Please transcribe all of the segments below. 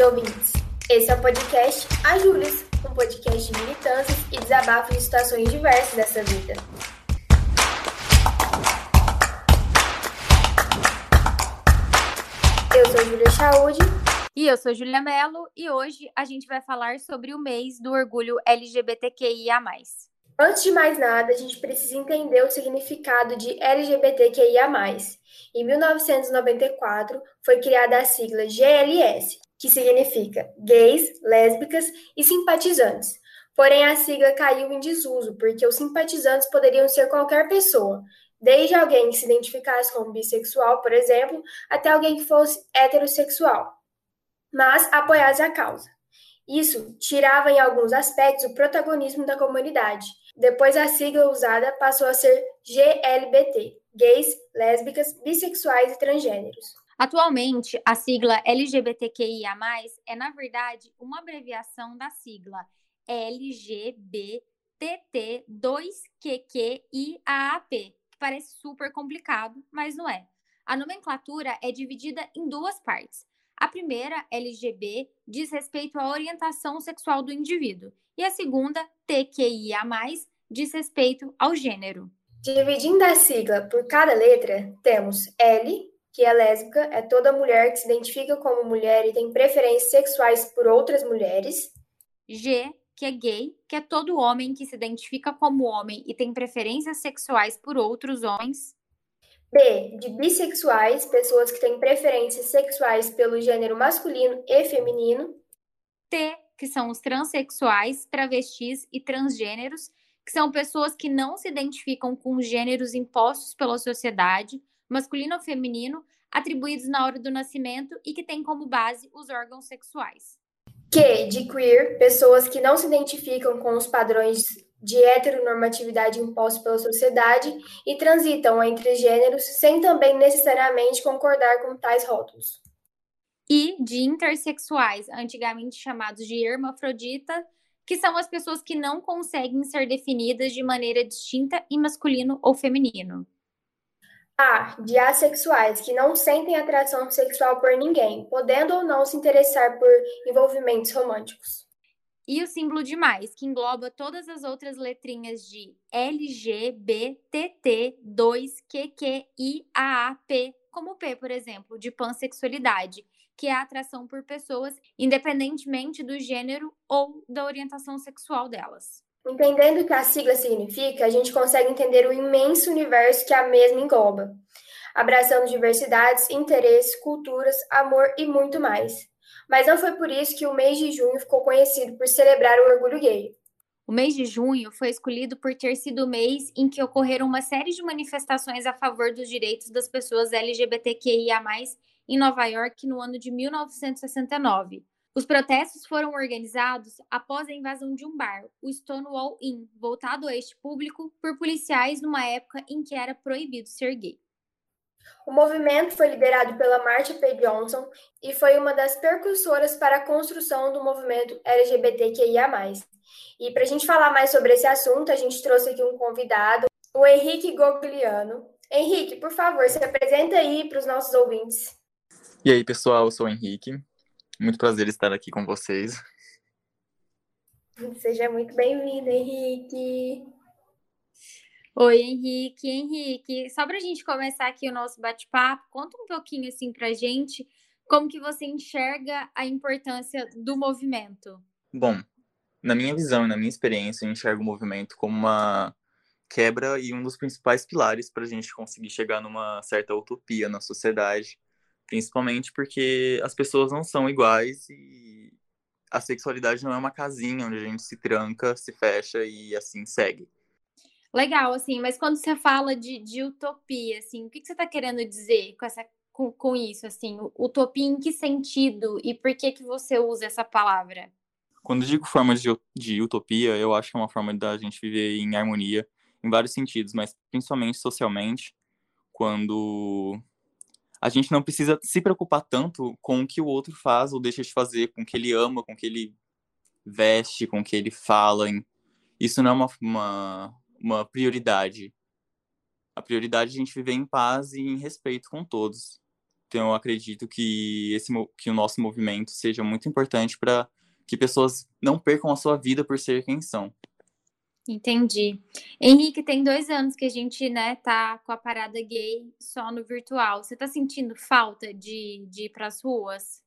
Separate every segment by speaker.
Speaker 1: queridos ouvintes. Esse é o podcast A Júlias, um podcast de militâncias e desabafos de situações diversas dessa vida. Eu sou Júlia Chaude.
Speaker 2: E eu sou Júlia Mello e hoje a gente vai falar sobre o mês do orgulho LGBTQIA.
Speaker 1: Antes de mais nada, a gente precisa entender o significado de LGBTQIA. Em 1994, foi criada a sigla GLS, que significa gays, lésbicas e simpatizantes. Porém, a sigla caiu em desuso, porque os simpatizantes poderiam ser qualquer pessoa, desde alguém que se identificasse como bissexual, por exemplo, até alguém que fosse heterossexual, mas apoiasse a causa. Isso tirava em alguns aspectos o protagonismo da comunidade. Depois a sigla usada passou a ser GLBT, gays, lésbicas, bissexuais e transgêneros.
Speaker 2: Atualmente, a sigla LGBTQIA+, é na verdade uma abreviação da sigla LGBTT2QQIAAP, que parece super complicado, mas não é. A nomenclatura é dividida em duas partes. A primeira, LGB, diz respeito à orientação sexual do indivíduo, e a segunda, TQIA+, diz respeito ao gênero.
Speaker 1: Dividindo a sigla por cada letra, temos L, que é lésbica, é toda mulher que se identifica como mulher e tem preferências sexuais por outras mulheres.
Speaker 2: G, que é gay, que é todo homem que se identifica como homem e tem preferências sexuais por outros homens.
Speaker 1: B, de bissexuais, pessoas que têm preferências sexuais pelo gênero masculino e feminino.
Speaker 2: T, que são os transexuais, travestis e transgêneros, que são pessoas que não se identificam com gêneros impostos pela sociedade, masculino ou feminino, atribuídos na hora do nascimento e que têm como base os órgãos sexuais.
Speaker 1: Q, de queer, pessoas que não se identificam com os padrões de heteronormatividade impostos pela sociedade e transitam entre gêneros sem também necessariamente concordar com tais rótulos.
Speaker 2: E de intersexuais, antigamente chamados de hermafrodita, que são as pessoas que não conseguem ser definidas de maneira distinta em masculino ou feminino.
Speaker 1: A. De assexuais, que não sentem atração sexual por ninguém, podendo ou não se interessar por envolvimentos românticos
Speaker 2: e o símbolo de mais, que engloba todas as outras letrinhas de LGBTT2QQIAAP, como P, por exemplo, de pansexualidade, que é a atração por pessoas, independentemente do gênero ou da orientação sexual delas.
Speaker 1: Entendendo o que a sigla significa, a gente consegue entender o imenso universo que a mesma engloba, abraçando diversidades, interesses, culturas, amor e muito mais. Mas não foi por isso que o mês de junho ficou conhecido por celebrar o orgulho gay.
Speaker 2: O mês de junho foi escolhido por ter sido o mês em que ocorreram uma série de manifestações a favor dos direitos das pessoas LGBTQIA, em Nova York no ano de 1969. Os protestos foram organizados após a invasão de um bar, o Stonewall Inn, voltado a este público por policiais numa época em que era proibido ser gay.
Speaker 1: O movimento foi liderado pela Marcia P. Johnson e foi uma das percursoras para a construção do movimento LGBTQIA+. E para a gente falar mais sobre esse assunto, a gente trouxe aqui um convidado, o Henrique Gogliano. Henrique, por favor, se apresenta aí para os nossos ouvintes.
Speaker 3: E aí, pessoal, eu sou o Henrique. Muito prazer estar aqui com vocês.
Speaker 1: Seja muito bem-vindo, Henrique.
Speaker 2: Oi, Henrique. Henrique, só para a gente começar aqui o nosso bate-papo, conta um pouquinho assim para a gente como que você enxerga a importância do movimento.
Speaker 3: Bom, na minha visão e na minha experiência, eu enxergo o movimento como uma quebra e um dos principais pilares para a gente conseguir chegar numa certa utopia na sociedade, principalmente porque as pessoas não são iguais e a sexualidade não é uma casinha onde a gente se tranca, se fecha e assim segue.
Speaker 2: Legal, assim, mas quando você fala de, de utopia, assim, o que, que você está querendo dizer com, essa, com, com isso, assim? Utopia em que sentido e por que, que você usa essa palavra?
Speaker 3: Quando digo forma de, de utopia, eu acho que é uma forma da gente viver em harmonia, em vários sentidos, mas principalmente socialmente, quando a gente não precisa se preocupar tanto com o que o outro faz ou deixa de fazer, com o que ele ama, com o que ele veste, com o que ele fala. Isso não é uma, uma, uma prioridade. A prioridade é a gente viver em paz e em respeito com todos. Então, eu acredito que, esse, que o nosso movimento seja muito importante para que pessoas não percam a sua vida por ser quem são.
Speaker 2: Entendi. Henrique, tem dois anos que a gente, né, tá com a parada gay só no virtual. Você tá sentindo falta de, de ir pras ruas?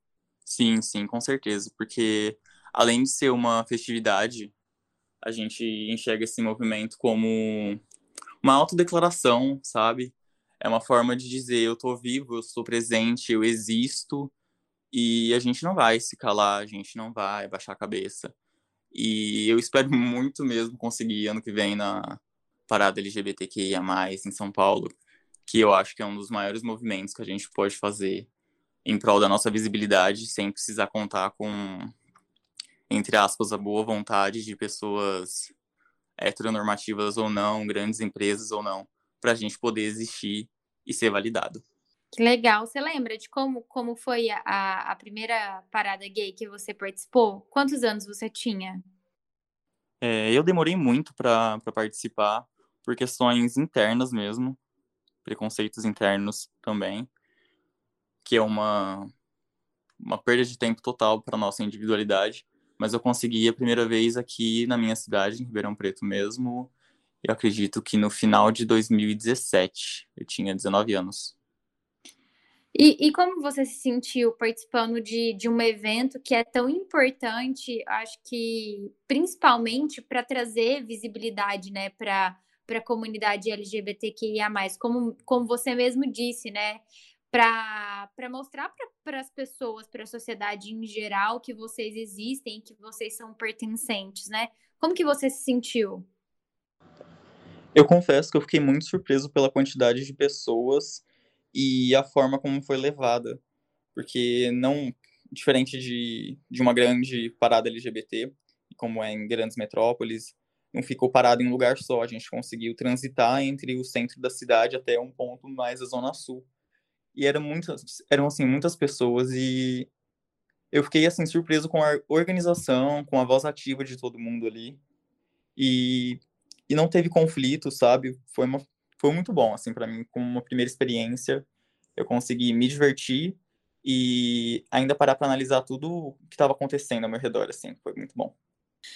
Speaker 3: Sim, sim, com certeza. Porque além de ser uma festividade, a gente enxerga esse movimento como uma autodeclaração, sabe? É uma forma de dizer eu tô vivo, eu estou presente, eu existo e a gente não vai se calar, a gente não vai baixar a cabeça. E eu espero muito mesmo conseguir ano que vem na parada LGBTQIA+, em São Paulo, que eu acho que é um dos maiores movimentos que a gente pode fazer em prol da nossa visibilidade, sem precisar contar com, entre aspas, a boa vontade de pessoas heteronormativas ou não, grandes empresas ou não, para a gente poder existir e ser validado.
Speaker 2: Que legal. Você lembra de como, como foi a, a primeira parada gay que você participou? Quantos anos você tinha?
Speaker 3: É, eu demorei muito para participar, por questões internas mesmo, preconceitos internos também, que é uma, uma perda de tempo total para nossa individualidade. Mas eu consegui a primeira vez aqui na minha cidade, em Ribeirão Preto mesmo, eu acredito que no final de 2017. Eu tinha 19 anos.
Speaker 2: E, e, como você se sentiu participando de, de um evento que é tão importante, acho que principalmente para trazer visibilidade né, para a comunidade LGBTQIA, como, como você mesmo disse, né? Para mostrar para as pessoas, para a sociedade em geral, que vocês existem, que vocês são pertencentes, né? Como que você se sentiu?
Speaker 3: Eu confesso que eu fiquei muito surpreso pela quantidade de pessoas e a forma como foi levada. Porque não, diferente de, de uma grande parada LGBT, como é em grandes metrópoles, não ficou parado em um lugar só. A gente conseguiu transitar entre o centro da cidade até um ponto mais a zona sul. E eram muitas, eram assim muitas pessoas e eu fiquei assim surpreso com a organização, com a voz ativa de todo mundo ali. E, e não teve conflito, sabe? Foi uma foi muito bom, assim, para mim, como uma primeira experiência. Eu consegui me divertir e ainda parar para analisar tudo o que estava acontecendo ao meu redor, assim, foi muito bom.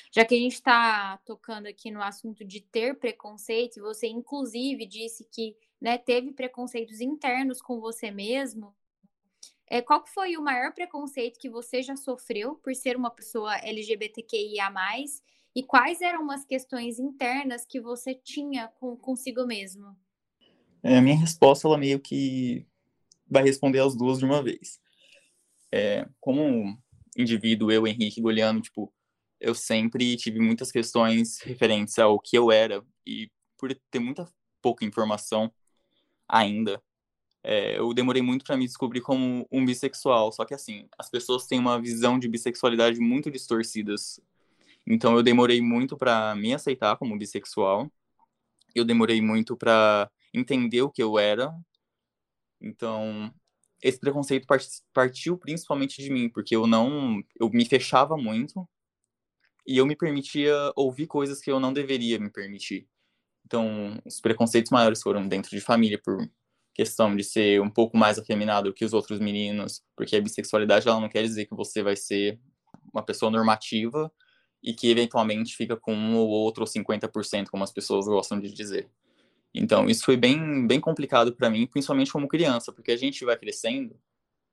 Speaker 2: Já que a gente está tocando aqui no assunto de ter preconceito, você inclusive disse que né, teve preconceitos internos com você mesmo. É, qual foi o maior preconceito que você já sofreu por ser uma pessoa LGBTQIA+, e quais eram as questões internas que você tinha com, consigo mesmo?
Speaker 3: É, a minha resposta, ela meio que vai responder as duas de uma vez. É, como indivíduo, eu, Henrique Goliano, tipo, eu sempre tive muitas questões referentes ao que eu era e por ter muita pouca informação ainda, é, eu demorei muito para me descobrir como um bissexual. Só que assim, as pessoas têm uma visão de bissexualidade muito distorcidas então eu demorei muito para me aceitar como bissexual. Eu demorei muito para entender o que eu era. Então esse preconceito partiu principalmente de mim, porque eu não, eu me fechava muito e eu me permitia ouvir coisas que eu não deveria me permitir. Então, os preconceitos maiores foram dentro de família por questão de ser um pouco mais afeminado que os outros meninos, porque a bissexualidade ela não quer dizer que você vai ser uma pessoa normativa e que eventualmente fica com um ou outro ou 50%, como as pessoas gostam de dizer. Então, isso foi bem, bem complicado para mim, principalmente como criança, porque a gente vai crescendo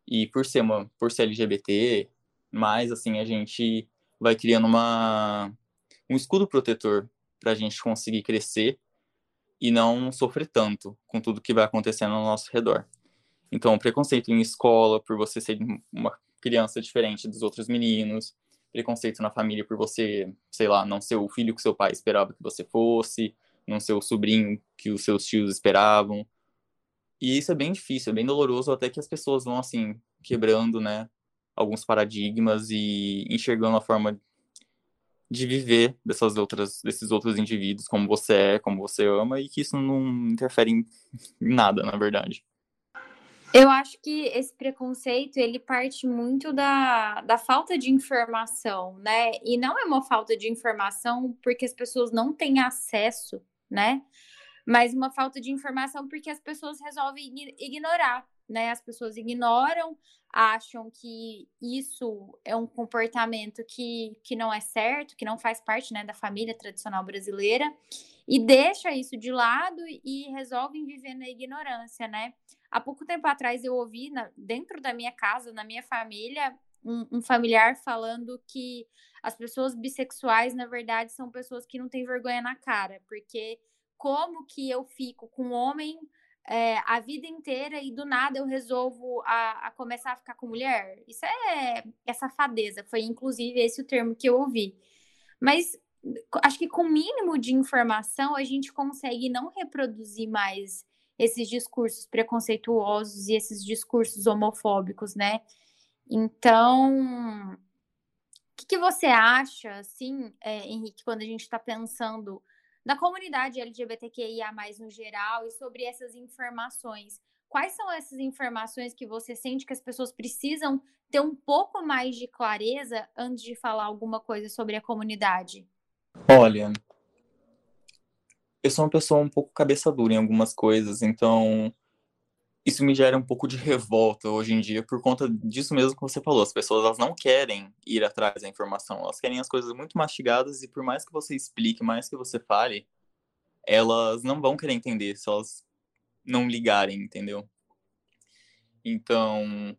Speaker 3: e por ser uma por ser LGBT, mais assim a gente vai criando uma um escudo protetor para a gente conseguir crescer e não sofrer tanto com tudo que vai acontecendo ao nosso redor. Então, preconceito em escola por você ser uma criança diferente dos outros meninos, preconceito na família por você, sei lá, não ser o filho que seu pai esperava que você fosse, não ser o sobrinho que os seus tios esperavam. E isso é bem difícil, é bem doloroso, até que as pessoas vão, assim, quebrando, né, alguns paradigmas e enxergando a forma de viver dessas outras, desses outros indivíduos, como você é, como você ama, e que isso não interfere em nada, na verdade.
Speaker 2: Eu acho que esse preconceito ele parte muito da, da falta de informação, né? E não é uma falta de informação porque as pessoas não têm acesso, né? Mas uma falta de informação porque as pessoas resolvem ignorar, né? As pessoas ignoram, acham que isso é um comportamento que, que não é certo, que não faz parte né, da família tradicional brasileira, e deixa isso de lado e resolvem viver na ignorância, né? Há pouco tempo atrás eu ouvi na, dentro da minha casa, na minha família, um, um, familiar falando que as pessoas bissexuais, na verdade, são pessoas que não têm vergonha na cara, porque como que eu fico com um homem é, a vida inteira e do nada eu resolvo a, a, começar a ficar com mulher? Isso é, é safadeza, foi inclusive esse o termo que eu ouvi. Mas acho que com o mínimo de informação a gente consegue não reproduzir mais esses discursos preconceituosos e esses discursos homofóbicos, né? Então, o que, que você acha, assim, é, Henrique, quando a gente está pensando da comunidade LGBTQIA+, no geral, e sobre essas informações? Quais são essas informações que você sente que as pessoas precisam ter um pouco mais de clareza antes de falar alguma coisa sobre a comunidade?
Speaker 3: Olha, eu sou uma pessoa um pouco cabeça dura em algumas coisas, então isso me gera um pouco de revolta hoje em dia por conta disso mesmo que você falou. As pessoas elas não querem ir atrás da informação, elas querem as coisas muito mastigadas e por mais que você explique, mais que você fale, elas não vão querer entender se elas não ligarem, entendeu? Então,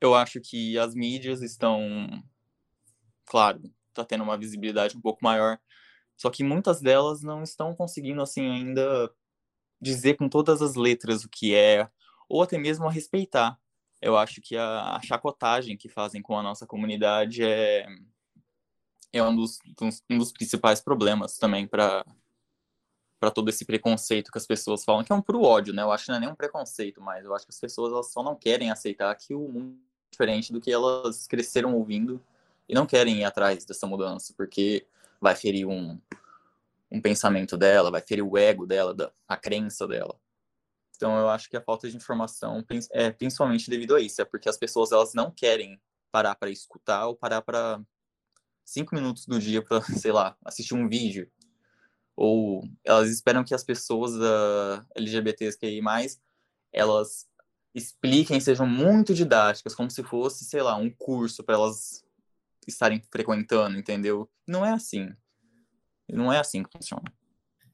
Speaker 3: eu acho que as mídias estão, claro, tá tendo uma visibilidade um pouco maior, só que muitas delas não estão conseguindo assim ainda dizer com todas as letras o que é, ou até mesmo a respeitar. Eu acho que a, a chacotagem que fazem com a nossa comunidade é, é um, dos, um dos principais problemas também para para todo esse preconceito que as pessoas falam, que é um puro ódio, né? Eu acho que não é nem um preconceito, mas eu acho que as pessoas elas só não querem aceitar que o mundo é diferente do que elas cresceram ouvindo e não querem ir atrás dessa mudança, porque vai ferir um, um pensamento dela, vai ferir o ego dela, da, a crença dela. Então eu acho que a falta de informação é principalmente devido a isso, é porque as pessoas elas não querem parar para escutar ou parar para cinco minutos do dia para, sei lá, assistir um vídeo. Ou elas esperam que as pessoas uh, LGBTQI+, elas expliquem, sejam muito didáticas, como se fosse, sei lá, um curso para elas estarem frequentando, entendeu? Não é assim. Não é assim que funciona.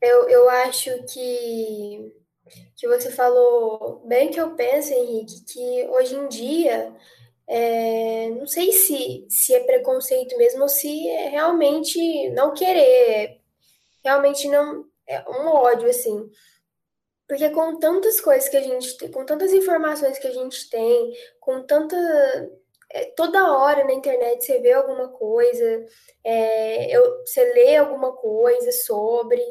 Speaker 1: Eu, eu acho que, que você falou bem que eu penso, Henrique, que hoje em dia, é, não sei se, se é preconceito mesmo ou se é realmente não querer, realmente não. É um ódio, assim. Porque com tantas coisas que a gente tem, com tantas informações que a gente tem, com tanta é, toda hora na internet você vê alguma coisa, é, eu, você lê alguma coisa sobre,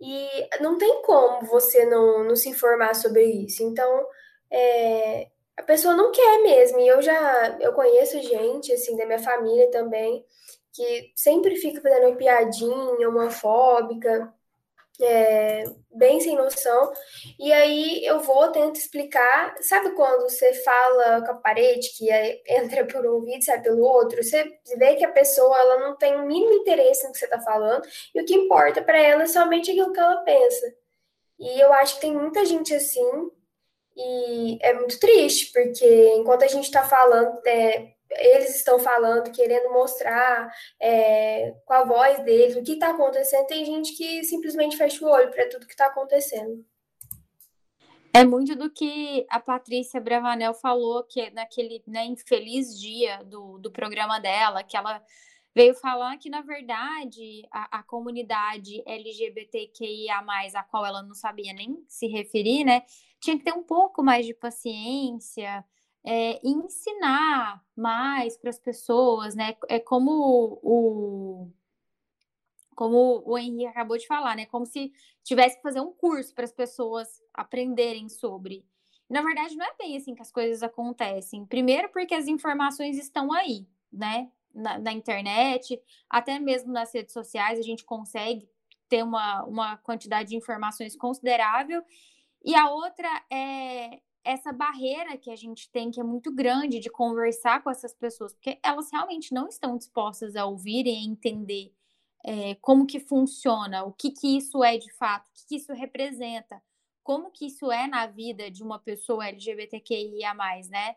Speaker 1: e não tem como você não, não se informar sobre isso. Então, é, a pessoa não quer mesmo. E eu já eu conheço gente, assim, da minha família também, que sempre fica fazendo piadinha homofóbica, é, bem sem noção. E aí eu vou, tento explicar. Sabe quando você fala com a parede que entra por um ouvido e sai pelo outro? Você vê que a pessoa ela não tem o mínimo interesse no que você está falando e o que importa para ela é somente aquilo que ela pensa. E eu acho que tem muita gente assim. E é muito triste, porque enquanto a gente está falando, é, eles estão falando, querendo mostrar é, com a voz deles o que está acontecendo, tem gente que simplesmente fecha o olho para tudo que está acontecendo.
Speaker 2: É muito do que a Patrícia Bravanel falou, que é naquele né, infeliz dia do, do programa dela, que ela veio falar que, na verdade, a, a comunidade LGBTQIA, a qual ela não sabia nem se referir, né, tinha que ter um pouco mais de paciência, é, ensinar mais para as pessoas, né? É como o, como o Henrique acabou de falar, né? Como se tivesse que fazer um curso para as pessoas aprenderem sobre. Na verdade, não é bem assim que as coisas acontecem. Primeiro, porque as informações estão aí, né? Na, na internet, até mesmo nas redes sociais, a gente consegue ter uma, uma quantidade de informações considerável. E a outra é essa barreira que a gente tem, que é muito grande, de conversar com essas pessoas, porque elas realmente não estão dispostas a ouvir e a entender é, como que funciona, o que que isso é de fato, o que, que isso representa, como que isso é na vida de uma pessoa LGBTQIA+, né?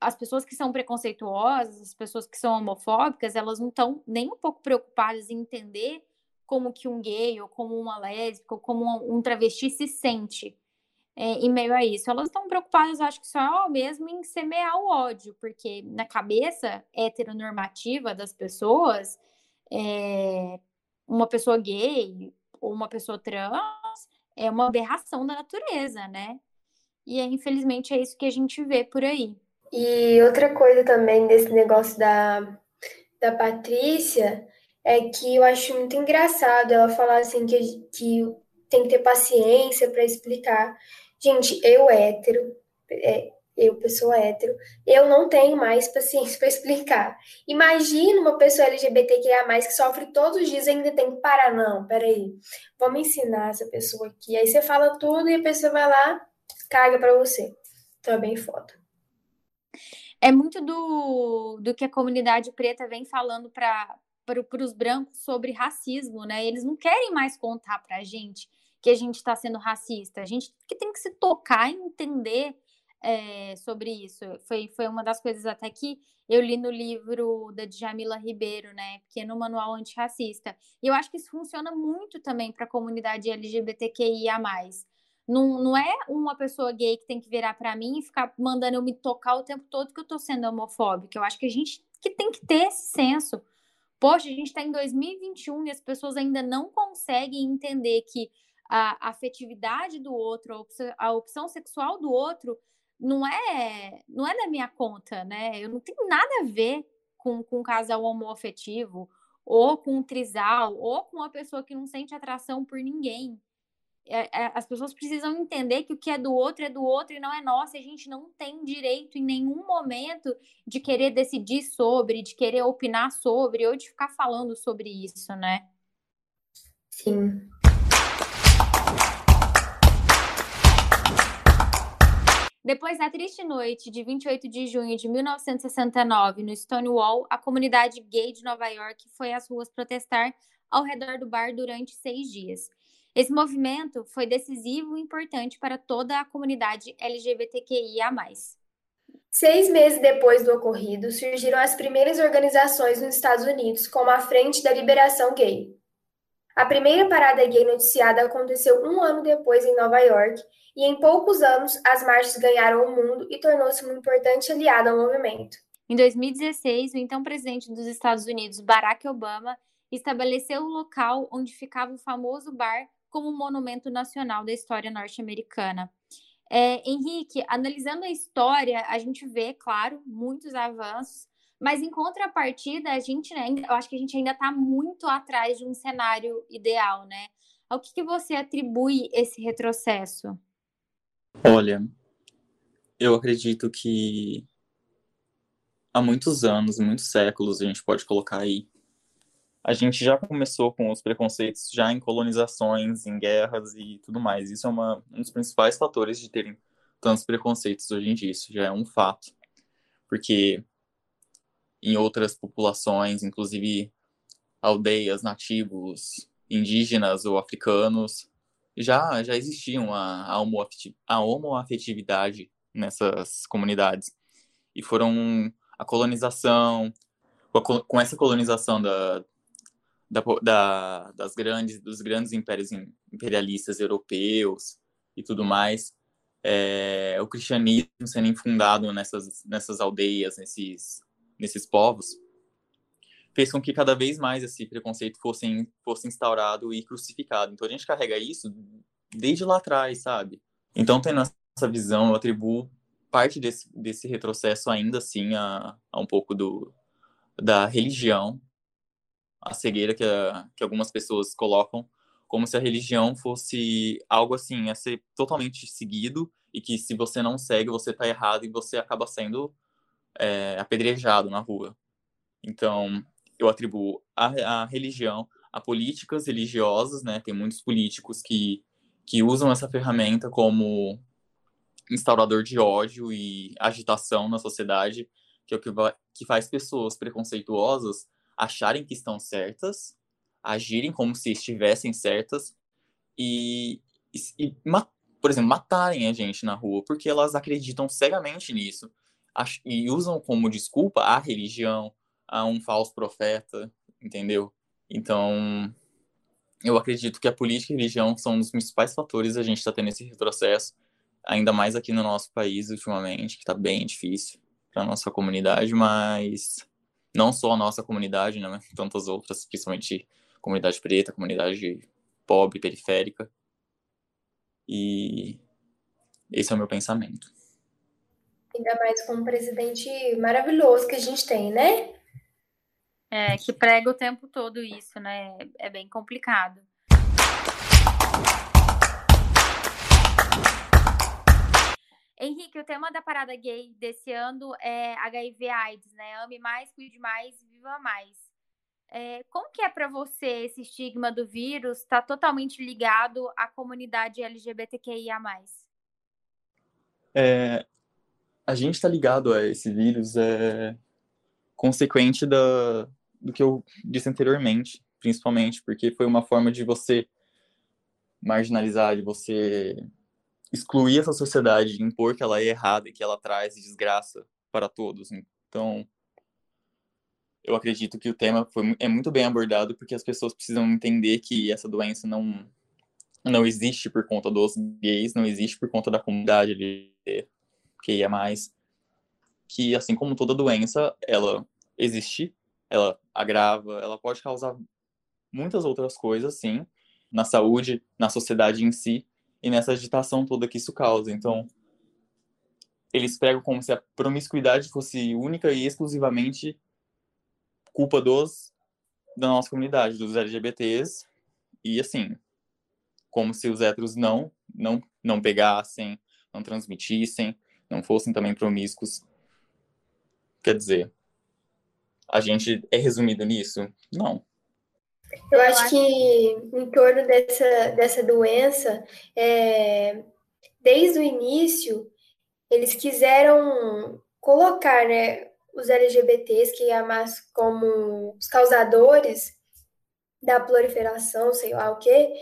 Speaker 2: As pessoas que são preconceituosas, as pessoas que são homofóbicas, elas não estão nem um pouco preocupadas em entender como que um gay, ou como uma lésbica, ou como um travesti se sente é, em meio a isso. Elas estão preocupadas, acho que só mesmo em semear o ódio, porque na cabeça heteronormativa das pessoas, é, uma pessoa gay ou uma pessoa trans é uma aberração da natureza, né? E infelizmente é isso que a gente vê por aí.
Speaker 1: E outra coisa também desse negócio da, da Patrícia é que eu acho muito engraçado ela falar assim que, que tem que ter paciência para explicar. Gente, eu hétero, é, eu, pessoa hétero, eu não tenho mais paciência para explicar. Imagina uma pessoa LGBTQIA+, que sofre todos os dias e ainda tem que parar. Não, peraí, vamos ensinar essa pessoa aqui. Aí você fala tudo e a pessoa vai lá, caga para você. Então é bem foda.
Speaker 2: É muito do, do que a comunidade preta vem falando para os brancos sobre racismo, né? Eles não querem mais contar para a gente que a gente está sendo racista. A gente que tem que se tocar e entender é, sobre isso. Foi, foi uma das coisas até que eu li no livro da Djamila Ribeiro, né? Pequeno Manual Antirracista. E eu acho que isso funciona muito também para a comunidade LGBTQIA. Não, não é uma pessoa gay que tem que virar para mim e ficar mandando eu me tocar o tempo todo que eu tô sendo homofóbica. Eu acho que a gente que tem que ter esse senso. Poxa, a gente está em 2021 e as pessoas ainda não conseguem entender que a afetividade do outro, a opção, a opção sexual do outro não é não é da minha conta, né? Eu não tenho nada a ver com, com um casal homoafetivo, ou com um trisal, ou com uma pessoa que não sente atração por ninguém. É, é, as pessoas precisam entender que o que é do outro é do outro e não é nosso. E a gente não tem direito em nenhum momento de querer decidir sobre, de querer opinar sobre, ou de ficar falando sobre isso, né?
Speaker 1: Sim.
Speaker 2: Depois da triste noite de 28 de junho de 1969 no Stonewall, a comunidade gay de Nova York foi às ruas protestar ao redor do bar durante seis dias. Esse movimento foi decisivo e importante para toda a comunidade LGBTQIA.
Speaker 1: Seis meses depois do ocorrido, surgiram as primeiras organizações nos Estados Unidos, como a Frente da Liberação Gay. A primeira parada gay noticiada aconteceu um ano depois em Nova York e em poucos anos as marchas ganharam o mundo e tornou-se um importante aliado ao movimento.
Speaker 2: Em 2016, o então presidente dos Estados Unidos, Barack Obama, estabeleceu o local onde ficava o famoso bar como um monumento nacional da história norte-americana. É, Henrique, analisando a história, a gente vê, claro, muitos avanços, mas em contrapartida, a gente, né, eu acho que a gente ainda está muito atrás de um cenário ideal, né? Ao que, que você atribui esse retrocesso?
Speaker 3: Olha, eu acredito que há muitos anos, muitos séculos, a gente pode colocar aí, a gente já começou com os preconceitos já em colonizações, em guerras e tudo mais. Isso é uma, um dos principais fatores de terem tantos preconceitos hoje em dia. Isso já é um fato. Porque em outras populações, inclusive aldeias, nativos, indígenas ou africanos, já, já existiam a, a, a homoafetividade nessas comunidades. E foram a colonização, com essa colonização da, da, da, das grandes, dos grandes impérios imperialistas europeus e tudo mais, é, o cristianismo sendo infundado nessas, nessas aldeias, nesses, nesses povos, fez com que cada vez mais esse preconceito fosse, fosse instaurado e crucificado. Então a gente carrega isso desde lá atrás, sabe? Então, tendo essa visão, eu atribuo parte desse, desse retrocesso ainda assim a, a um pouco do, da religião, a cegueira que, a, que algumas pessoas colocam, como se a religião fosse algo assim, a ser totalmente seguido e que se você não segue, você está errado e você acaba sendo é, apedrejado na rua. Então, eu atribuo a, a religião a políticas religiosas, né? Tem muitos políticos que, que usam essa ferramenta como instaurador de ódio e agitação na sociedade, que é o que, vai, que faz pessoas preconceituosas acharem que estão certas, agirem como se estivessem certas e, e, e por exemplo, matarem a gente na rua, porque elas acreditam cegamente nisso e usam como desculpa a religião, a um falso profeta, entendeu? Então, eu acredito que a política e a religião são um dos principais fatores a gente está tendo esse retrocesso, ainda mais aqui no nosso país ultimamente, que está bem difícil para nossa comunidade, mas não só a nossa comunidade, né, mas tantas outras, principalmente comunidade preta, comunidade pobre, periférica. E esse é o meu pensamento.
Speaker 1: Ainda mais com um presidente maravilhoso que a gente tem, né?
Speaker 2: É, que prega o tempo todo isso, né? É bem complicado. Henrique, o tema da parada gay desse ano é HIV AIDS, né? Ame mais, cuide mais, viva mais. É, como que é para você esse estigma do vírus está totalmente ligado à comunidade LGBTQIA+.
Speaker 3: É, a gente está ligado a esse vírus é consequente da, do que eu disse anteriormente, principalmente porque foi uma forma de você marginalizar, de você excluir essa sociedade, impor que ela é errada e que ela traz desgraça para todos. Então, eu acredito que o tema foi, é muito bem abordado porque as pessoas precisam entender que essa doença não não existe por conta dos gays, não existe por conta da comunidade LGBT, que ia mais que assim como toda doença, ela existe, ela agrava, ela pode causar muitas outras coisas, sim, na saúde, na sociedade em si e nessa agitação toda que isso causa. Então, eles pregam como se a promiscuidade fosse única e exclusivamente culpa dos da nossa comunidade, dos LGBTs, e assim, como se os héteros não não não pegassem, não transmitissem, não fossem também promíscuos. Quer dizer, a gente é resumido nisso? Não.
Speaker 1: Eu acho que em torno dessa, dessa doença, é, desde o início, eles quiseram colocar né, os LGBTs, que é mais como os causadores da proliferação, sei lá o quê,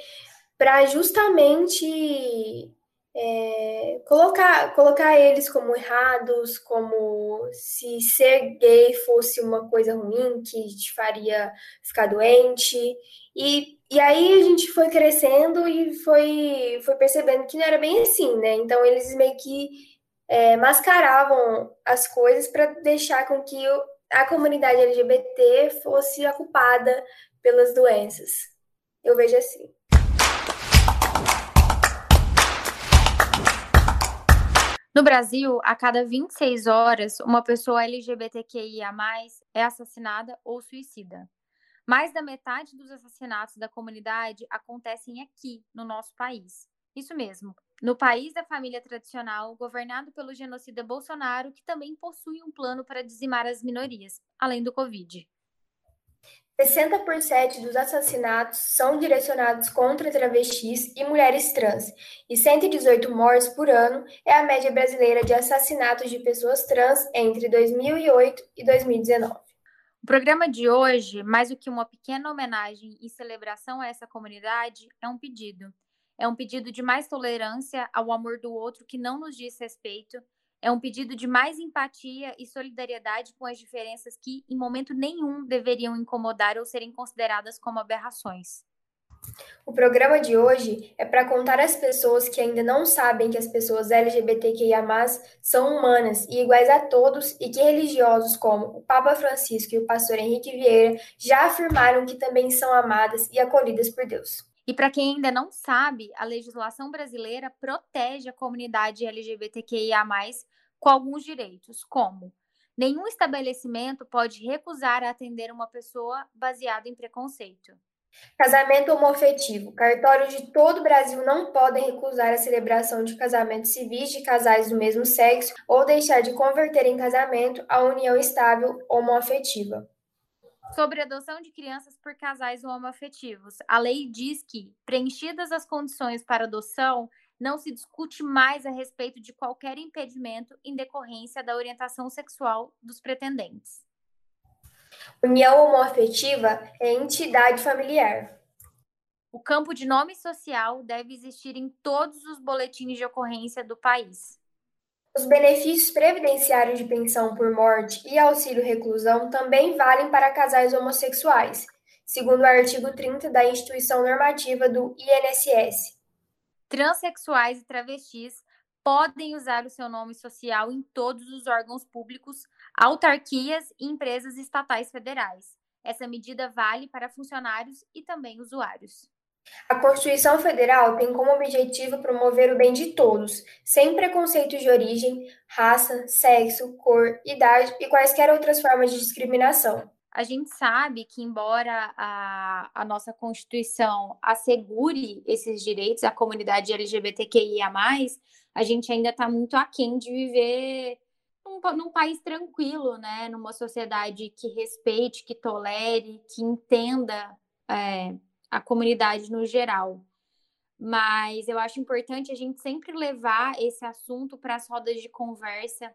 Speaker 1: para justamente é, colocar, colocar eles como errados, como se ser gay fosse uma coisa ruim que te faria ficar doente. E, e aí a gente foi crescendo e foi, foi percebendo que não era bem assim, né? Então eles meio que é, mascaravam as coisas para deixar com que a comunidade LGBT fosse a culpada pelas doenças. Eu vejo assim.
Speaker 2: No Brasil, a cada 26 horas, uma pessoa LGBTQIA é assassinada ou suicida. Mais da metade dos assassinatos da comunidade acontecem aqui, no nosso país. Isso mesmo, no país da família tradicional, governado pelo genocida Bolsonaro, que também possui um plano para dizimar as minorias, além do Covid.
Speaker 1: 60% dos assassinatos são direcionados contra travestis e mulheres trans, e 118 mortes por ano é a média brasileira de assassinatos de pessoas trans entre 2008 e 2019.
Speaker 2: O programa de hoje, mais do que uma pequena homenagem e celebração a essa comunidade, é um pedido. É um pedido de mais tolerância ao amor do outro que não nos diz respeito é um pedido de mais empatia e solidariedade com as diferenças que, em momento nenhum, deveriam incomodar ou serem consideradas como aberrações.
Speaker 1: O programa de hoje é para contar às pessoas que ainda não sabem que as pessoas LGBTQIA são humanas e iguais a todos e que religiosos como o Papa Francisco e o pastor Henrique Vieira já afirmaram que também são amadas e acolhidas por Deus.
Speaker 2: E para quem ainda não sabe, a legislação brasileira protege a comunidade LGBTQIA, com alguns direitos, como nenhum estabelecimento pode recusar atender uma pessoa baseado em preconceito.
Speaker 1: Casamento homoafetivo. Cartórios de todo o Brasil não podem recusar a celebração de casamentos civis de casais do mesmo sexo ou deixar de converter em casamento a união estável homoafetiva
Speaker 2: sobre adoção de crianças por casais homoafetivos. A lei diz que, preenchidas as condições para adoção, não se discute mais a respeito de qualquer impedimento em decorrência da orientação sexual dos pretendentes.
Speaker 1: União homoafetiva é entidade familiar.
Speaker 2: O campo de nome social deve existir em todos os boletins de ocorrência do país.
Speaker 1: Os benefícios previdenciários de pensão por morte e auxílio reclusão também valem para casais homossexuais, segundo o artigo 30 da Instituição Normativa do INSS.
Speaker 2: Transsexuais e travestis podem usar o seu nome social em todos os órgãos públicos, autarquias e empresas estatais federais. Essa medida vale para funcionários e também usuários.
Speaker 1: A Constituição Federal tem como objetivo promover o bem de todos, sem preconceitos de origem, raça, sexo, cor, idade e quaisquer outras formas de discriminação.
Speaker 2: A gente sabe que, embora a, a nossa Constituição assegure esses direitos à comunidade LGBTQIA, a gente ainda está muito aquém de viver num, num, país tranquilo, né? Numa sociedade que respeite, que tolere, que entenda é, a comunidade no geral. Mas eu acho importante a gente sempre levar esse assunto para as rodas de conversa,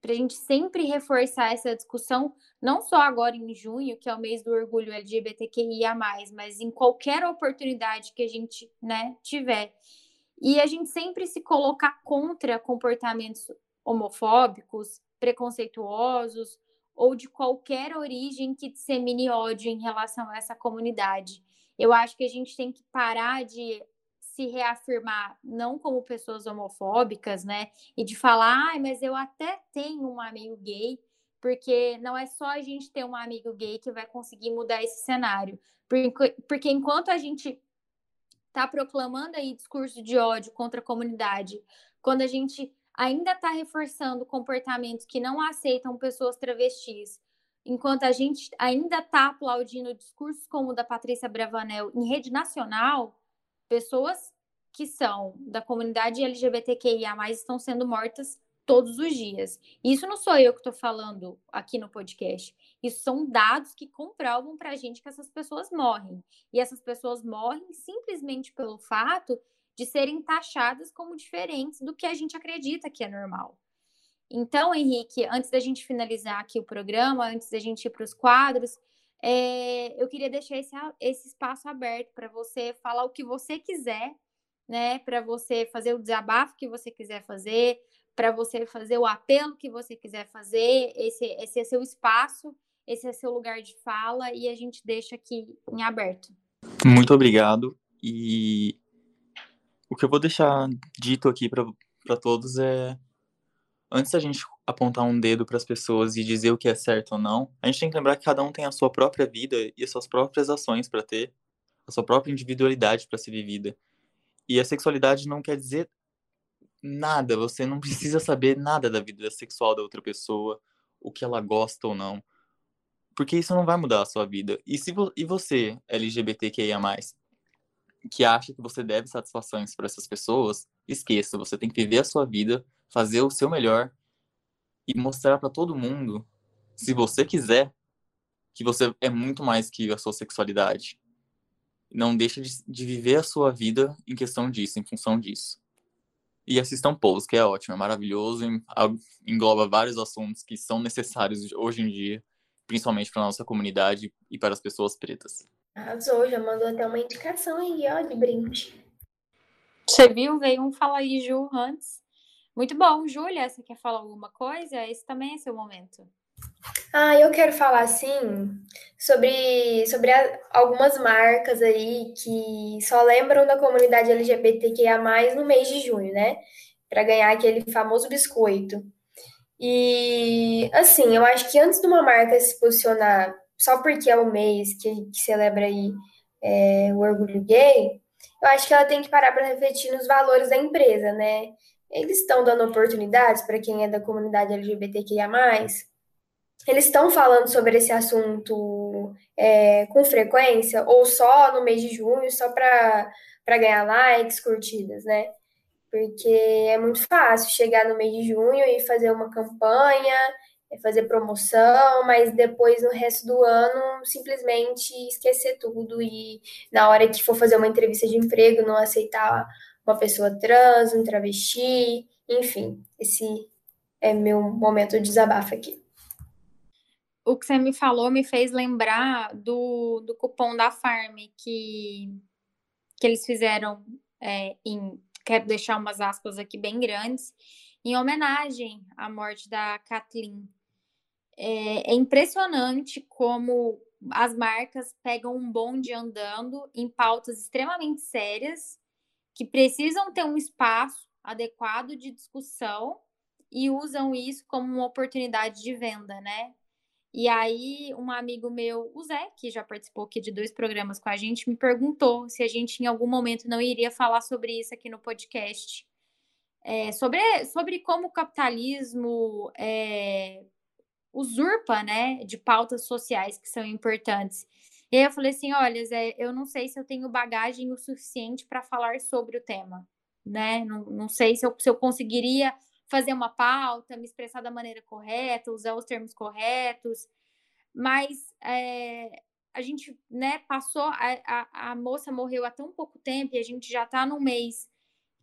Speaker 2: para a gente sempre reforçar essa discussão, não só agora em junho, que é o mês do orgulho LGBTQIA, mas em qualquer oportunidade que a gente né, tiver. E a gente sempre se colocar contra comportamentos homofóbicos, preconceituosos ou de qualquer origem que dissemine ódio em relação a essa comunidade. Eu acho que a gente tem que parar de se reafirmar não como pessoas homofóbicas, né? E de falar, ah, mas eu até tenho um amigo gay, porque não é só a gente ter um amigo gay que vai conseguir mudar esse cenário. Porque, enquanto a gente está proclamando aí discurso de ódio contra a comunidade, quando a gente ainda está reforçando comportamentos que não aceitam pessoas travestis, enquanto a gente ainda está aplaudindo discursos como o da Patrícia Bravanel em rede nacional, pessoas que são da comunidade LGBTQIA+, estão sendo mortas todos os dias. Isso não sou eu que estou falando aqui no podcast. Isso são dados que comprovam para a gente que essas pessoas morrem. E essas pessoas morrem simplesmente pelo fato de serem taxadas como diferentes do que a gente acredita que é normal. Então, Henrique, antes da gente finalizar aqui o programa, antes da gente ir para os quadros, é, eu queria deixar esse, esse espaço aberto para você falar o que você quiser, né? Para você fazer o desabafo que você quiser fazer, para você fazer o apelo que você quiser fazer. Esse, esse é seu espaço, esse é seu lugar de fala e a gente deixa aqui em aberto.
Speaker 3: Muito obrigado. E o que eu vou deixar dito aqui para todos é: antes da gente apontar um dedo para as pessoas e dizer o que é certo ou não, a gente tem que lembrar que cada um tem a sua própria vida e as suas próprias ações para ter, a sua própria individualidade para ser vivida. E a sexualidade não quer dizer nada, você não precisa saber nada da vida sexual da outra pessoa, o que ela gosta ou não. Porque isso não vai mudar a sua vida. E se vo e você, LGBTQIA+, que acha que você deve satisfações para essas pessoas, esqueça, você tem que viver a sua vida, fazer o seu melhor e mostrar para todo mundo, se você quiser, que você é muito mais que a sua sexualidade. Não deixa de, de viver a sua vida em questão disso, em função disso. E assistam Pose, que é ótimo, é maravilhoso, engloba vários assuntos que são necessários hoje em dia, principalmente para nossa comunidade e para as pessoas pretas.
Speaker 1: Arrasou, já mandou até uma indicação aí, ó, de brinde.
Speaker 2: Você viu? Veio um Fala aí, Ju, antes. Muito bom. Júlia, você quer falar alguma coisa? Esse também é seu momento.
Speaker 1: Ah, eu quero falar assim sobre, sobre a, algumas marcas aí que só lembram da comunidade LGBTQIA no mês de junho, né? Para ganhar aquele famoso biscoito. E assim, eu acho que antes de uma marca se posicionar só porque é o mês que, que celebra aí é, o orgulho gay, eu acho que ela tem que parar para refletir nos valores da empresa, né? Eles estão dando oportunidades para quem é da comunidade LGBTQIA eles estão falando sobre esse assunto é, com frequência ou só no mês de junho, só para ganhar likes, curtidas, né? Porque é muito fácil chegar no mês de junho e fazer uma campanha, é, fazer promoção, mas depois no resto do ano simplesmente esquecer tudo e na hora que for fazer uma entrevista de emprego não aceitar uma pessoa trans, um travesti, enfim, esse é meu momento de desabafo aqui
Speaker 2: o que você me falou me fez lembrar do, do cupom da Farm, que que eles fizeram é, em. Quero deixar umas aspas aqui bem grandes, em homenagem à morte da Kathleen. É, é impressionante como as marcas pegam um bonde andando em pautas extremamente sérias, que precisam ter um espaço adequado de discussão e usam isso como uma oportunidade de venda, né? E aí, um amigo meu, o Zé, que já participou aqui de dois programas com a gente, me perguntou se a gente em algum momento não iria falar sobre isso aqui no podcast. É, sobre, sobre como o capitalismo é, usurpa, né, de pautas sociais que são importantes. E aí eu falei assim, olha, Zé, eu não sei se eu tenho bagagem o suficiente para falar sobre o tema, né? Não, não sei se eu, se eu conseguiria fazer uma pauta, me expressar da maneira correta, usar os termos corretos, mas é, a gente, né, passou, a, a, a, moça morreu há tão pouco tempo e a gente já está num mês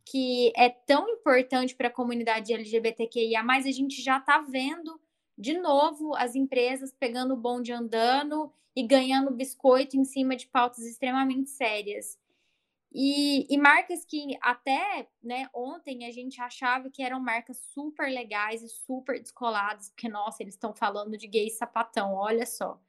Speaker 2: que é tão importante para a comunidade LGBTQIA, mas a gente já está vendo de novo as empresas pegando o bonde andando e ganhando biscoito em cima de pautas extremamente sérias. E, e, marcas que até né, ontem a gente achava que eram marcas super legais e super descoladas, porque, nossa, eles estão falando de gay sapatão, olha só.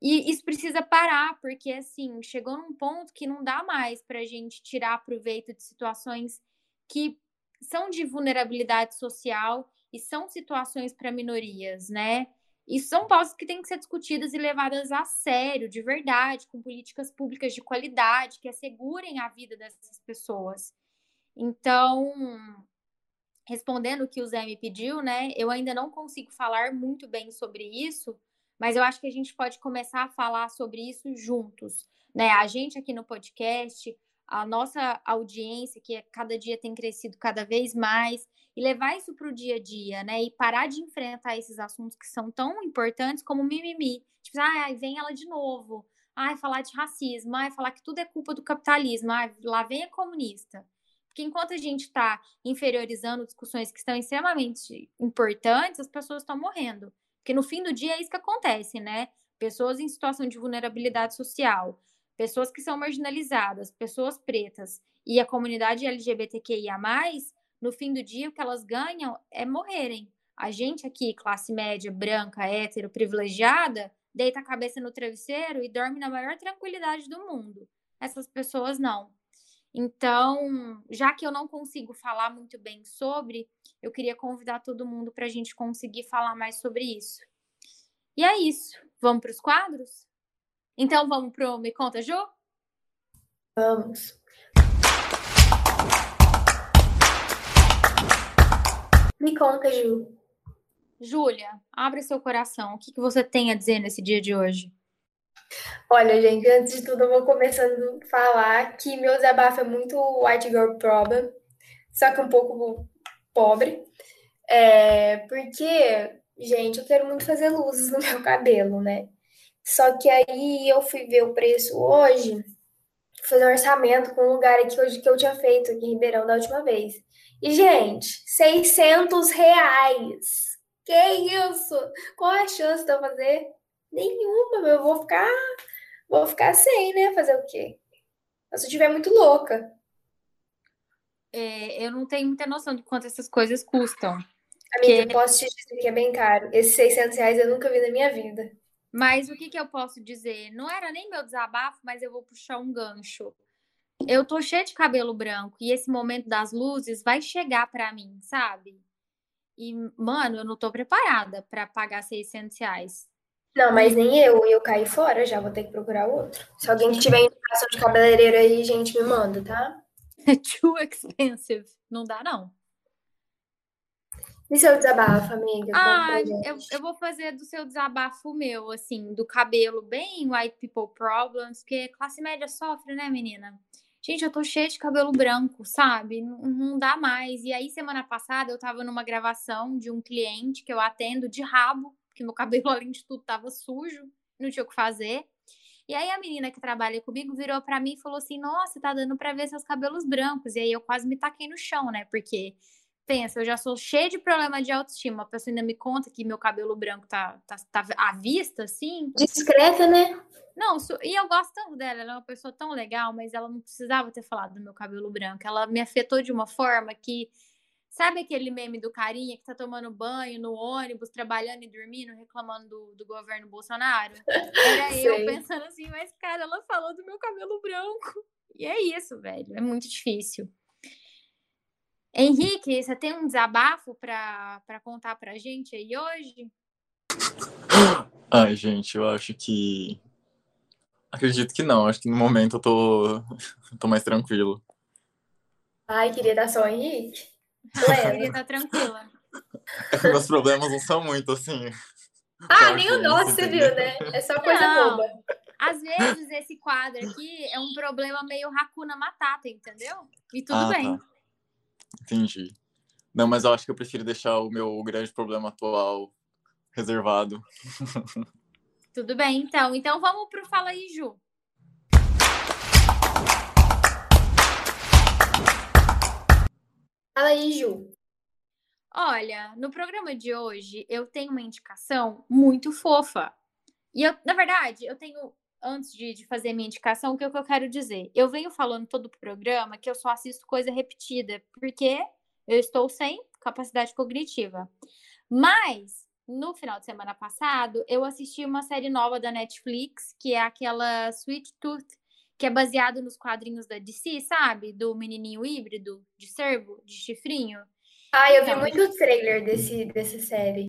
Speaker 2: E isso precisa parar, porque assim, chegou num ponto que não dá mais para a gente tirar proveito de situações que são de vulnerabilidade social e são situações para minorias, né? E são pautas que têm que ser discutidas e levadas a sério, de verdade, com políticas públicas de qualidade que assegurem a vida dessas pessoas. Então, respondendo o que o Zé me pediu, né? Eu ainda não consigo falar muito bem sobre isso, mas eu acho que a gente pode começar a falar sobre isso juntos, né? A gente aqui no podcast, a nossa audiência, que cada dia tem crescido cada vez mais, e levar isso para o dia a dia, né? E parar de enfrentar esses assuntos que são tão importantes como mimimi. Tipo, ah, vem ela de novo. Ai, falar de racismo, ai, falar que tudo é culpa do capitalismo, ai, lá vem a comunista. Porque enquanto a gente está inferiorizando discussões que estão extremamente importantes, as pessoas estão morrendo. Porque no fim do dia é isso que acontece, né? Pessoas em situação de vulnerabilidade social, pessoas que são marginalizadas, pessoas pretas e a comunidade LGBTQIA, no fim do dia, o que elas ganham é morrerem. A gente aqui, classe média, branca, hétero, privilegiada, deita a cabeça no travesseiro e dorme na maior tranquilidade do mundo. Essas pessoas não. Então, já que eu não consigo falar muito bem sobre, eu queria convidar todo mundo para a gente conseguir falar mais sobre isso. E é isso. Vamos para os quadros? Então, vamos para o Me Conta, Ju?
Speaker 1: Vamos. Me conta, Ju.
Speaker 2: Júlia, abre seu coração. O que, que você tem a dizer nesse dia de hoje?
Speaker 1: Olha, gente, antes de tudo, eu vou começando a falar que meu desabafo é muito white girl problem, só que um pouco pobre. É, porque, gente, eu quero muito fazer luzes no meu cabelo, né? Só que aí eu fui ver o preço hoje, fazer um orçamento com um lugar aqui hoje que eu tinha feito aqui em Ribeirão da última vez. E, gente, 600 reais. Que isso? Qual a chance de eu fazer? Nenhuma, eu vou ficar, vou ficar sem, né? Fazer o quê? Se eu estiver muito louca.
Speaker 2: É, eu não tenho muita noção de quanto essas coisas custam.
Speaker 1: Amiga, que... eu posso te dizer que é bem caro. Esses 600 reais eu nunca vi na minha vida.
Speaker 2: Mas o que, que eu posso dizer? Não era nem meu desabafo, mas eu vou puxar um gancho eu tô cheia de cabelo branco e esse momento das luzes vai chegar para mim, sabe? E, mano, eu não tô preparada para pagar 600 reais.
Speaker 1: Não, mas nem eu. Eu caí fora, já vou ter que procurar outro. Se alguém tiver indicação de cabeleireiro aí, gente, me manda, tá?
Speaker 2: É too expensive. Não dá, não.
Speaker 1: E seu desabafo, amiga?
Speaker 2: Ah, eu, eu vou fazer do seu desabafo meu, assim, do cabelo bem white people problems, porque classe média sofre, né, menina? Gente, eu tô cheia de cabelo branco, sabe? Não, não dá mais. E aí, semana passada, eu tava numa gravação de um cliente que eu atendo de rabo, porque meu cabelo, além de tudo, tava sujo, não tinha o que fazer. E aí a menina que trabalha comigo virou para mim e falou assim: "Nossa, tá dando para ver seus cabelos brancos". E aí eu quase me taquei no chão, né? Porque pensa, eu já sou cheia de problema de autoestima. A pessoa ainda me conta que meu cabelo branco tá, tá, tá à vista, assim.
Speaker 1: Discreta, né?
Speaker 2: Não, e eu gosto tanto dela, ela é uma pessoa tão legal, mas ela não precisava ter falado do meu cabelo branco. Ela me afetou de uma forma que. Sabe aquele meme do carinha que tá tomando banho no ônibus, trabalhando e dormindo, reclamando do, do governo Bolsonaro? Era eu pensando assim, mas cara, ela falou do meu cabelo branco. E é isso, velho. É muito difícil. Henrique, você tem um desabafo para contar para gente aí hoje?
Speaker 3: Ai, gente, eu acho que. Acredito que não. Acho que no momento eu tô, tô mais tranquilo.
Speaker 1: Ai, queria dar só o Henrique.
Speaker 2: Eu queria estar tranquila.
Speaker 3: É que meus problemas não são muito assim.
Speaker 1: Ah, nem o nosso, você viu, né? É só coisa não. boba.
Speaker 2: Às vezes esse quadro aqui é um problema meio racuna matata, entendeu? E tudo ah, bem. Tá.
Speaker 3: Entendi. Não, mas eu acho que eu prefiro deixar o meu grande problema atual reservado.
Speaker 2: Tudo bem, então. Então vamos pro Fala aí, Ju.
Speaker 1: Fala aí, Ju.
Speaker 2: Olha, no programa de hoje eu tenho uma indicação muito fofa. E eu, na verdade, eu tenho, antes de, de fazer minha indicação, o que, é que eu quero dizer? Eu venho falando todo o programa que eu só assisto coisa repetida, porque eu estou sem capacidade cognitiva. Mas, no final de semana passado, eu assisti uma série nova da Netflix, que é aquela Sweet Tooth, que é baseado nos quadrinhos da DC, sabe? Do menininho híbrido, de cervo, de chifrinho.
Speaker 1: Ah, eu vi então, muito trailer desse, dessa série.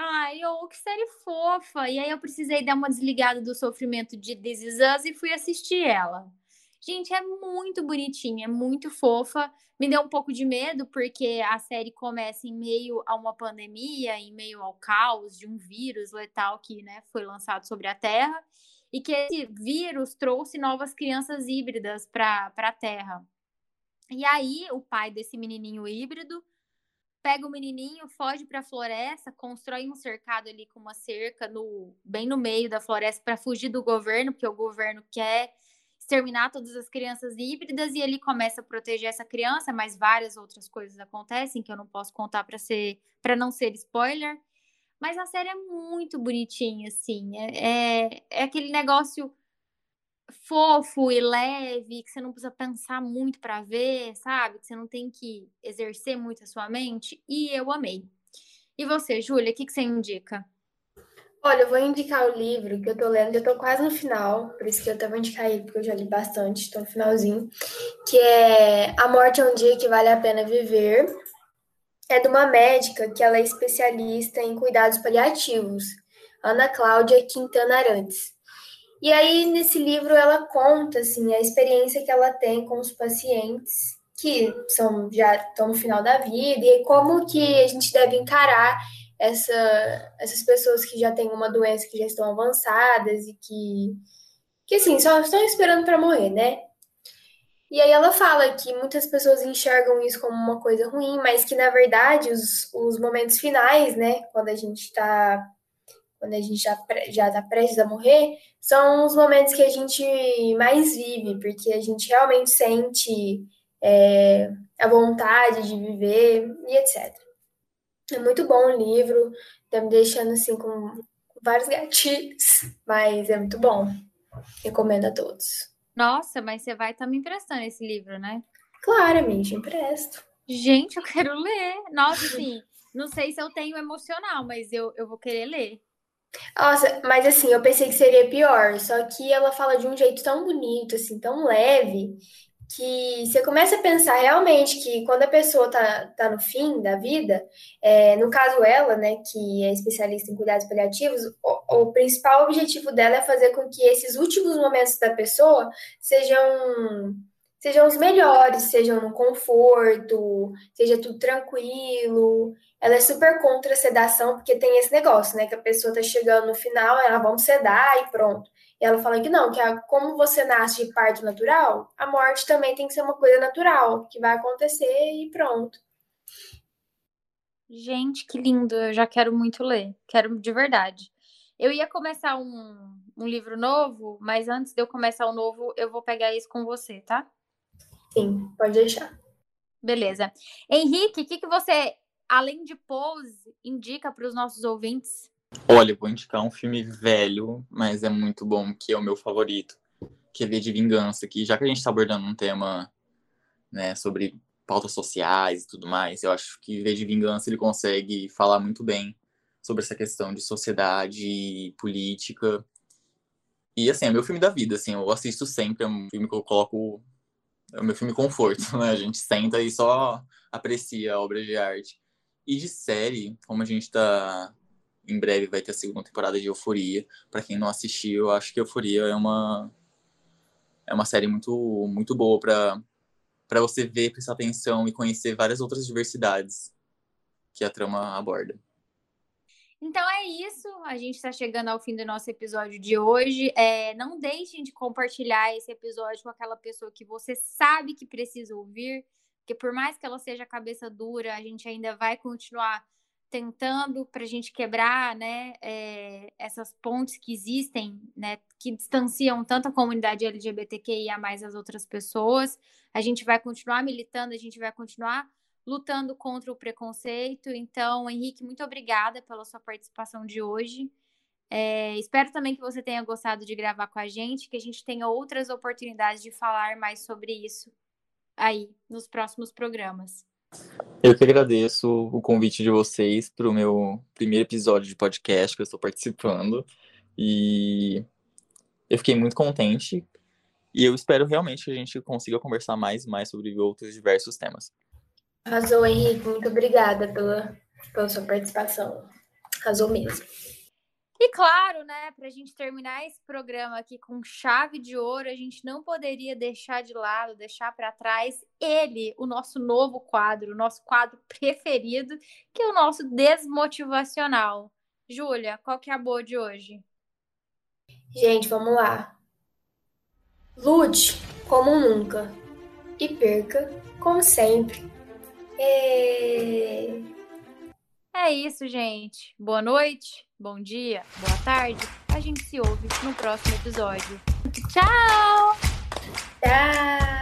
Speaker 2: Ai, oh, que série fofa! E aí eu precisei dar uma desligada do sofrimento de This Is Us e fui assistir ela. Gente, é muito bonitinha, é muito fofa. Me deu um pouco de medo, porque a série começa em meio a uma pandemia, em meio ao caos de um vírus letal que né, foi lançado sobre a Terra, e que esse vírus trouxe novas crianças híbridas para a Terra. E aí, o pai desse menininho híbrido pega o menininho, foge para a floresta, constrói um cercado ali com uma cerca no bem no meio da floresta para fugir do governo, porque o governo quer exterminar todas as crianças híbridas e ele começa a proteger essa criança, mas várias outras coisas acontecem que eu não posso contar para ser para não ser spoiler. Mas a série é muito bonitinha, assim. É, é, é aquele negócio fofo e leve, que você não precisa pensar muito para ver, sabe? Que você não tem que exercer muito a sua mente. E eu amei. E você, Júlia, o que, que você indica?
Speaker 1: Olha, eu vou indicar o livro que eu tô lendo, eu tô quase no final, por isso que eu até vou indicar ele, porque eu já li bastante, tô no finalzinho, que é A Morte é um Dia que Vale a Pena Viver. É de uma médica que ela é especialista em cuidados paliativos, Ana Cláudia Quintana Arantes. E aí, nesse livro, ela conta assim, a experiência que ela tem com os pacientes que são já estão no final da vida e como que a gente deve encarar essa, essas pessoas que já têm uma doença que já estão avançadas e que, que assim, só estão esperando para morrer, né? E aí ela fala que muitas pessoas enxergam isso como uma coisa ruim, mas que na verdade os, os momentos finais, né, quando a gente está quando a gente já já está prestes a morrer, são os momentos que a gente mais vive, porque a gente realmente sente é, a vontade de viver e etc. É muito bom o livro, tá me deixando assim com vários gatilhos, mas é muito bom. Recomendo a todos.
Speaker 2: Nossa, mas você vai estar tá me emprestando esse livro, né?
Speaker 1: Claramente, empresto.
Speaker 2: Gente, eu quero ler. Nossa, sim. Não sei se eu tenho emocional, mas eu, eu vou querer ler.
Speaker 1: Nossa, mas assim, eu pensei que seria pior, só que ela fala de um jeito tão bonito, assim, tão leve, que você começa a pensar realmente que quando a pessoa tá, tá no fim da vida, é, no caso ela, né, que é especialista em cuidados paliativos, o, o, principal objetivo dela é fazer com que esses últimos momentos da pessoa sejam sejam os melhores, sejam no conforto, seja tudo tranquilo. Ela é super contra a sedação, porque tem esse negócio, né, que a pessoa tá chegando no final, ela vamos sedar e pronto. E ela fala que não, que a, como você nasce de parto natural, a morte também tem que ser uma coisa natural, que vai acontecer e pronto.
Speaker 2: Gente, que lindo! Eu já quero muito ler. Quero de verdade. Eu ia começar um, um livro novo, mas antes de eu começar o novo, eu vou pegar isso com você, tá?
Speaker 1: Sim, pode deixar.
Speaker 2: Beleza. Henrique, o que, que você, além de Pose, indica para os nossos ouvintes?
Speaker 3: Olha, vou indicar um filme velho, mas é muito bom, que é o meu favorito, que é V de Vingança, que já que a gente está abordando um tema né, sobre pautas sociais e tudo mais, eu acho que V de Vingança ele consegue falar muito bem sobre essa questão de sociedade, política. E assim, é meu filme da vida, assim, eu assisto sempre, é um filme que eu coloco é o meu filme conforto, né? A gente senta e só aprecia a obra de arte. E de série, como a gente tá em breve vai ter a segunda temporada de Euforia. Para quem não assistiu, eu acho que Euforia é uma é uma série muito muito boa para para você ver, prestar atenção e conhecer várias outras diversidades que a trama aborda.
Speaker 2: Então é isso. A gente está chegando ao fim do nosso episódio de hoje. É, não deixem de compartilhar esse episódio com aquela pessoa que você sabe que precisa ouvir. Porque por mais que ela seja cabeça dura, a gente ainda vai continuar tentando para a gente quebrar né, é, essas pontes que existem, né, que distanciam tanto a comunidade LGBTQIA mais as outras pessoas. A gente vai continuar militando, a gente vai continuar lutando contra o preconceito. Então, Henrique, muito obrigada pela sua participação de hoje. É, espero também que você tenha gostado de gravar com a gente, que a gente tenha outras oportunidades de falar mais sobre isso aí nos próximos programas.
Speaker 3: Eu que agradeço o convite de vocês para o meu primeiro episódio de podcast que eu estou participando. E eu fiquei muito contente. E eu espero realmente que a gente consiga conversar mais e mais sobre outros diversos temas.
Speaker 1: Arrasou, Henrique. Muito obrigada pela, pela sua participação. Arrasou mesmo.
Speaker 2: E claro, né, para a gente terminar esse programa aqui com chave de ouro, a gente não poderia deixar de lado, deixar para trás ele, o nosso novo quadro, o nosso quadro preferido, que é o nosso desmotivacional. Júlia, qual que é a boa de hoje?
Speaker 1: Gente, vamos lá. Lute como nunca e perca como sempre. É...
Speaker 2: é isso, gente. Boa noite, bom dia, boa tarde. A gente se ouve no próximo episódio. Tchau!
Speaker 1: Tchau!